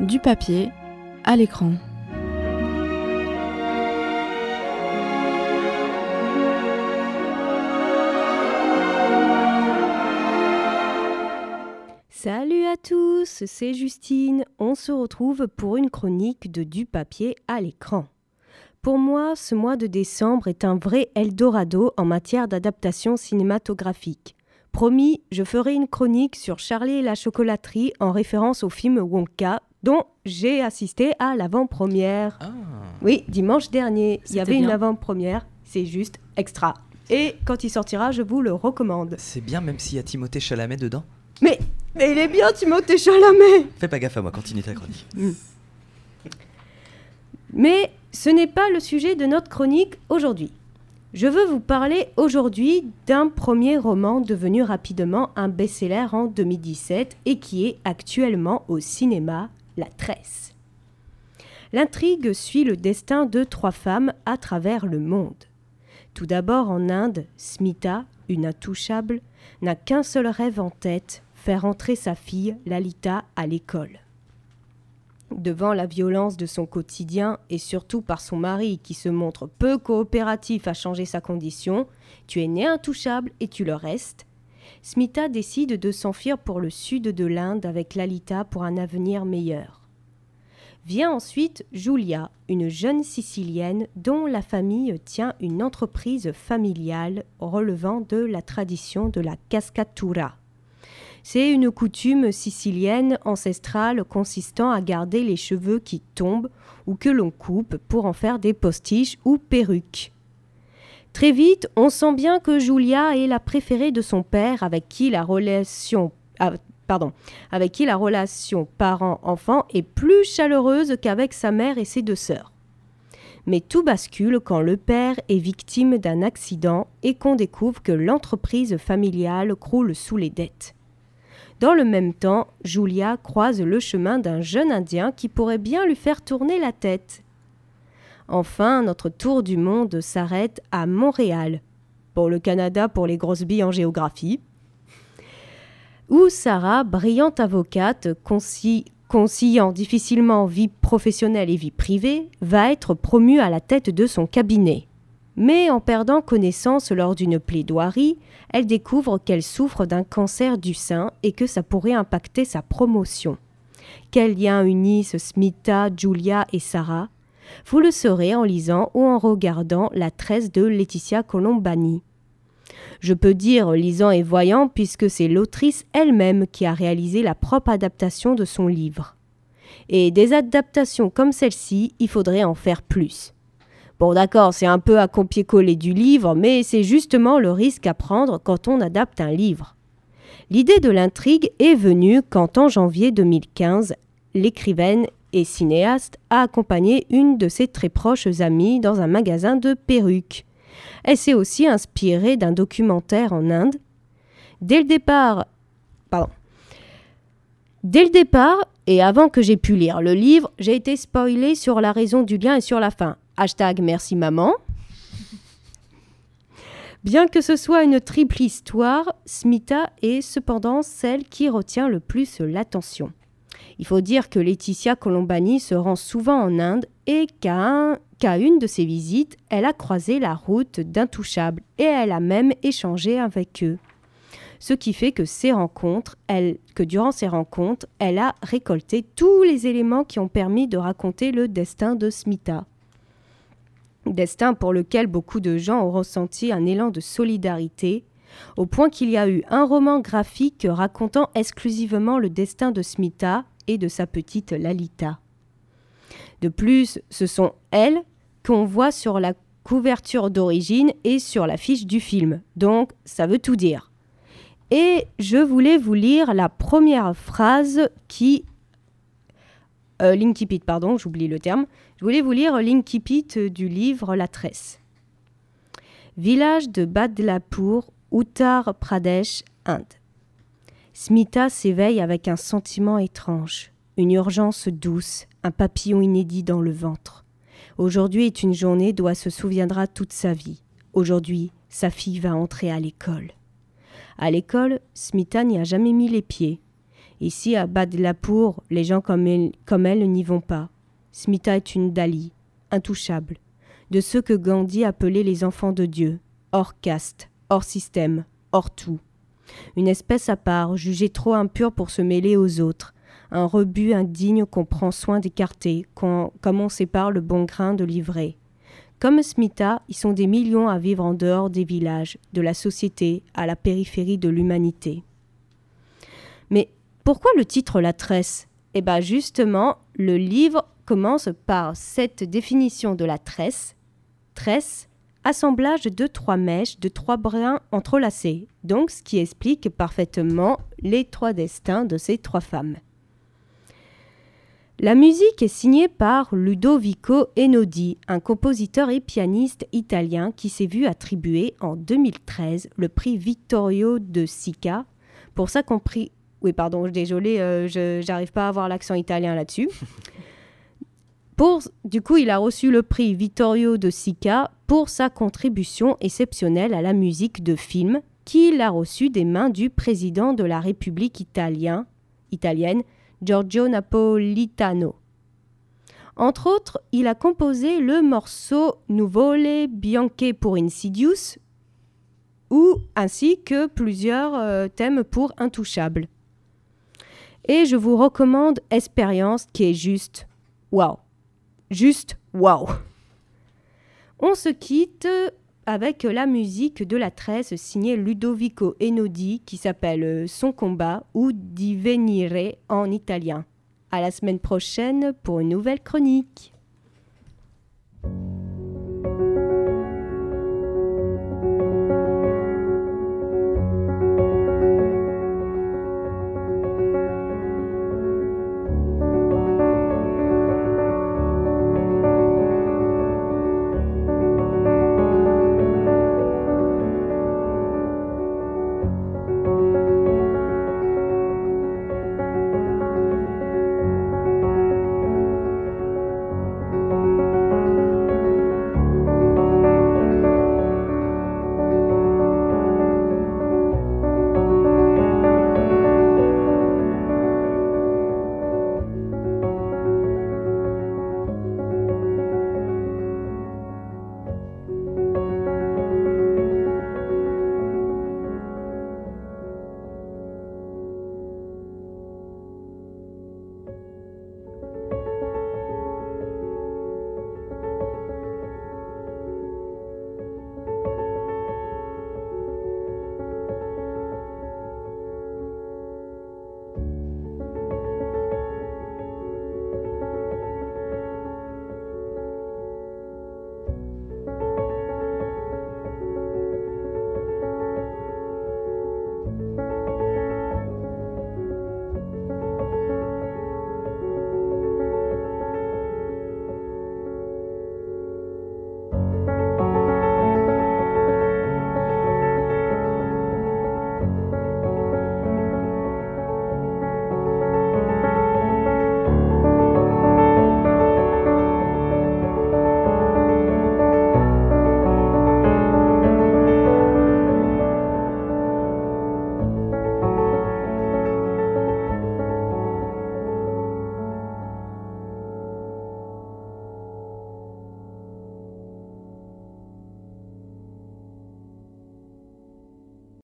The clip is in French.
du papier à l'écran. Salut à tous, c'est Justine. On se retrouve pour une chronique de Du papier à l'écran. Pour moi, ce mois de décembre est un vrai Eldorado en matière d'adaptation cinématographique. Promis, je ferai une chronique sur Charlie et la chocolaterie en référence au film Wonka dont j'ai assisté à l'avant-première. Ah. Oui, dimanche dernier, il y avait une avant-première, c'est juste extra. Et quand il sortira, je vous le recommande. C'est bien même s'il y a Timothée Chalamet dedans. Mais, mais il est bien, Timothée Chalamet Fais pas gaffe à moi, continue ta chronique. Mais ce n'est pas le sujet de notre chronique aujourd'hui. Je veux vous parler aujourd'hui d'un premier roman devenu rapidement un best-seller en 2017 et qui est actuellement au cinéma, La Tresse. L'intrigue suit le destin de trois femmes à travers le monde. Tout d'abord en Inde, Smita, une intouchable, n'a qu'un seul rêve en tête, faire entrer sa fille, Lalita, à l'école. Devant la violence de son quotidien et surtout par son mari qui se montre peu coopératif à changer sa condition, tu es né intouchable et tu le restes. Smita décide de s'enfuir pour le sud de l'Inde avec Lalita pour un avenir meilleur. Vient ensuite Julia, une jeune Sicilienne dont la famille tient une entreprise familiale relevant de la tradition de la cascatura. C'est une coutume sicilienne ancestrale consistant à garder les cheveux qui tombent ou que l'on coupe pour en faire des postiches ou perruques. Très vite, on sent bien que Julia est la préférée de son père avec qui la relation ah, avec qui la relation parent-enfant est plus chaleureuse qu'avec sa mère et ses deux sœurs. Mais tout bascule quand le père est victime d'un accident et qu'on découvre que l'entreprise familiale croule sous les dettes. Dans le même temps, Julia croise le chemin d'un jeune Indien qui pourrait bien lui faire tourner la tête. Enfin, notre tour du monde s'arrête à Montréal. Pour le Canada, pour les grosses billes en géographie. Où Sarah, brillante avocate, conci- conciliant difficilement vie professionnelle et vie privée, va être promue à la tête de son cabinet. Mais en perdant connaissance lors d'une plaidoirie, elle découvre qu'elle souffre d'un cancer du sein et que ça pourrait impacter sa promotion. Quels liens unissent Smita, Julia et Sarah Vous le saurez en lisant ou en regardant la tresse de Laetitia Colombani. Je peux dire lisant et voyant puisque c'est l'autrice elle-même qui a réalisé la propre adaptation de son livre. Et des adaptations comme celle-ci, il faudrait en faire plus. Bon d'accord, c'est un peu à copier-coller du livre, mais c'est justement le risque à prendre quand on adapte un livre. L'idée de l'intrigue est venue quand en janvier 2015, l'écrivaine et cinéaste a accompagné une de ses très proches amies dans un magasin de perruques. Elle s'est aussi inspirée d'un documentaire en Inde. Dès le départ, pardon. Dès le départ, et avant que j'ai pu lire le livre, j'ai été spoilée sur la raison du lien et sur la fin. Hashtag merci maman. Bien que ce soit une triple histoire, Smita est cependant celle qui retient le plus l'attention. Il faut dire que Laetitia Colombani se rend souvent en Inde et qu'à un- qu'à une de ses visites, elle a croisé la route d'Intouchables et elle a même échangé avec eux. Ce qui fait que rencontres, que durant ces rencontres, elle a récolté tous les éléments qui ont permis de raconter le destin de Smita. Destin pour lequel beaucoup de gens ont ressenti un élan de solidarité, au point qu'il y a eu un roman graphique racontant exclusivement le destin de Smita et de sa petite Lalita. De plus, ce sont elles qu'on voit sur la couverture d'origine et sur l'affiche du film, donc ça veut tout dire. Et je voulais vous lire la première phrase qui... Euh, L'incipit, pardon, j'oublie le terme. Je voulais vous lire l'incipit du livre La Tresse. Village de Badlapur, Uttar Pradesh, Inde. Smita s'éveille avec un sentiment étrange, une urgence douce, un papillon inédit dans le ventre. Aujourd'hui est une journée dont elle se souviendra toute sa vie. Aujourd'hui, sa fille va entrer à l'école. À l'école, Smita n'y a jamais mis les pieds. Ici, à Bad-Lapour, les gens comme elle, comme elle n'y vont pas. Smita est une Dali, intouchable, de ceux que Gandhi appelait les enfants de Dieu, hors caste, hors système, hors tout. Une espèce à part, jugée trop impure pour se mêler aux autres, un rebut indigne qu'on prend soin d'écarter, comme on sépare le bon grain de l'ivraie. Comme Smita, ils sont des millions à vivre en dehors des villages, de la société, à la périphérie de l'humanité. Mais pourquoi le titre La Tresse? Eh bien justement, le livre commence par cette définition de la tresse. Tresse, assemblage de trois mèches de trois brins entrelacés, donc ce qui explique parfaitement les trois destins de ces trois femmes. La musique est signée par Ludovico Einaudi, un compositeur et pianiste italien qui s'est vu attribuer en 2013 le prix Vittorio de Sica pour sa compris. Oui, pardon, désolé, euh, je n'arrive pas à avoir l'accent italien là-dessus. Du coup, il a reçu le prix Vittorio de Sica pour sa contribution exceptionnelle à la musique de film qu'il a reçu des mains du président de la République italien, italienne, Giorgio Napolitano. Entre autres, il a composé le morceau Nuvole Bianche pour Insidious, ou ainsi que plusieurs euh, thèmes pour Intouchable. Et je vous recommande Expérience qui est juste waouh. Juste waouh. On se quitte avec la musique de la tresse signée Ludovico Einaudi qui s'appelle euh, Son combat ou Di venire en italien. À la semaine prochaine pour une nouvelle chronique.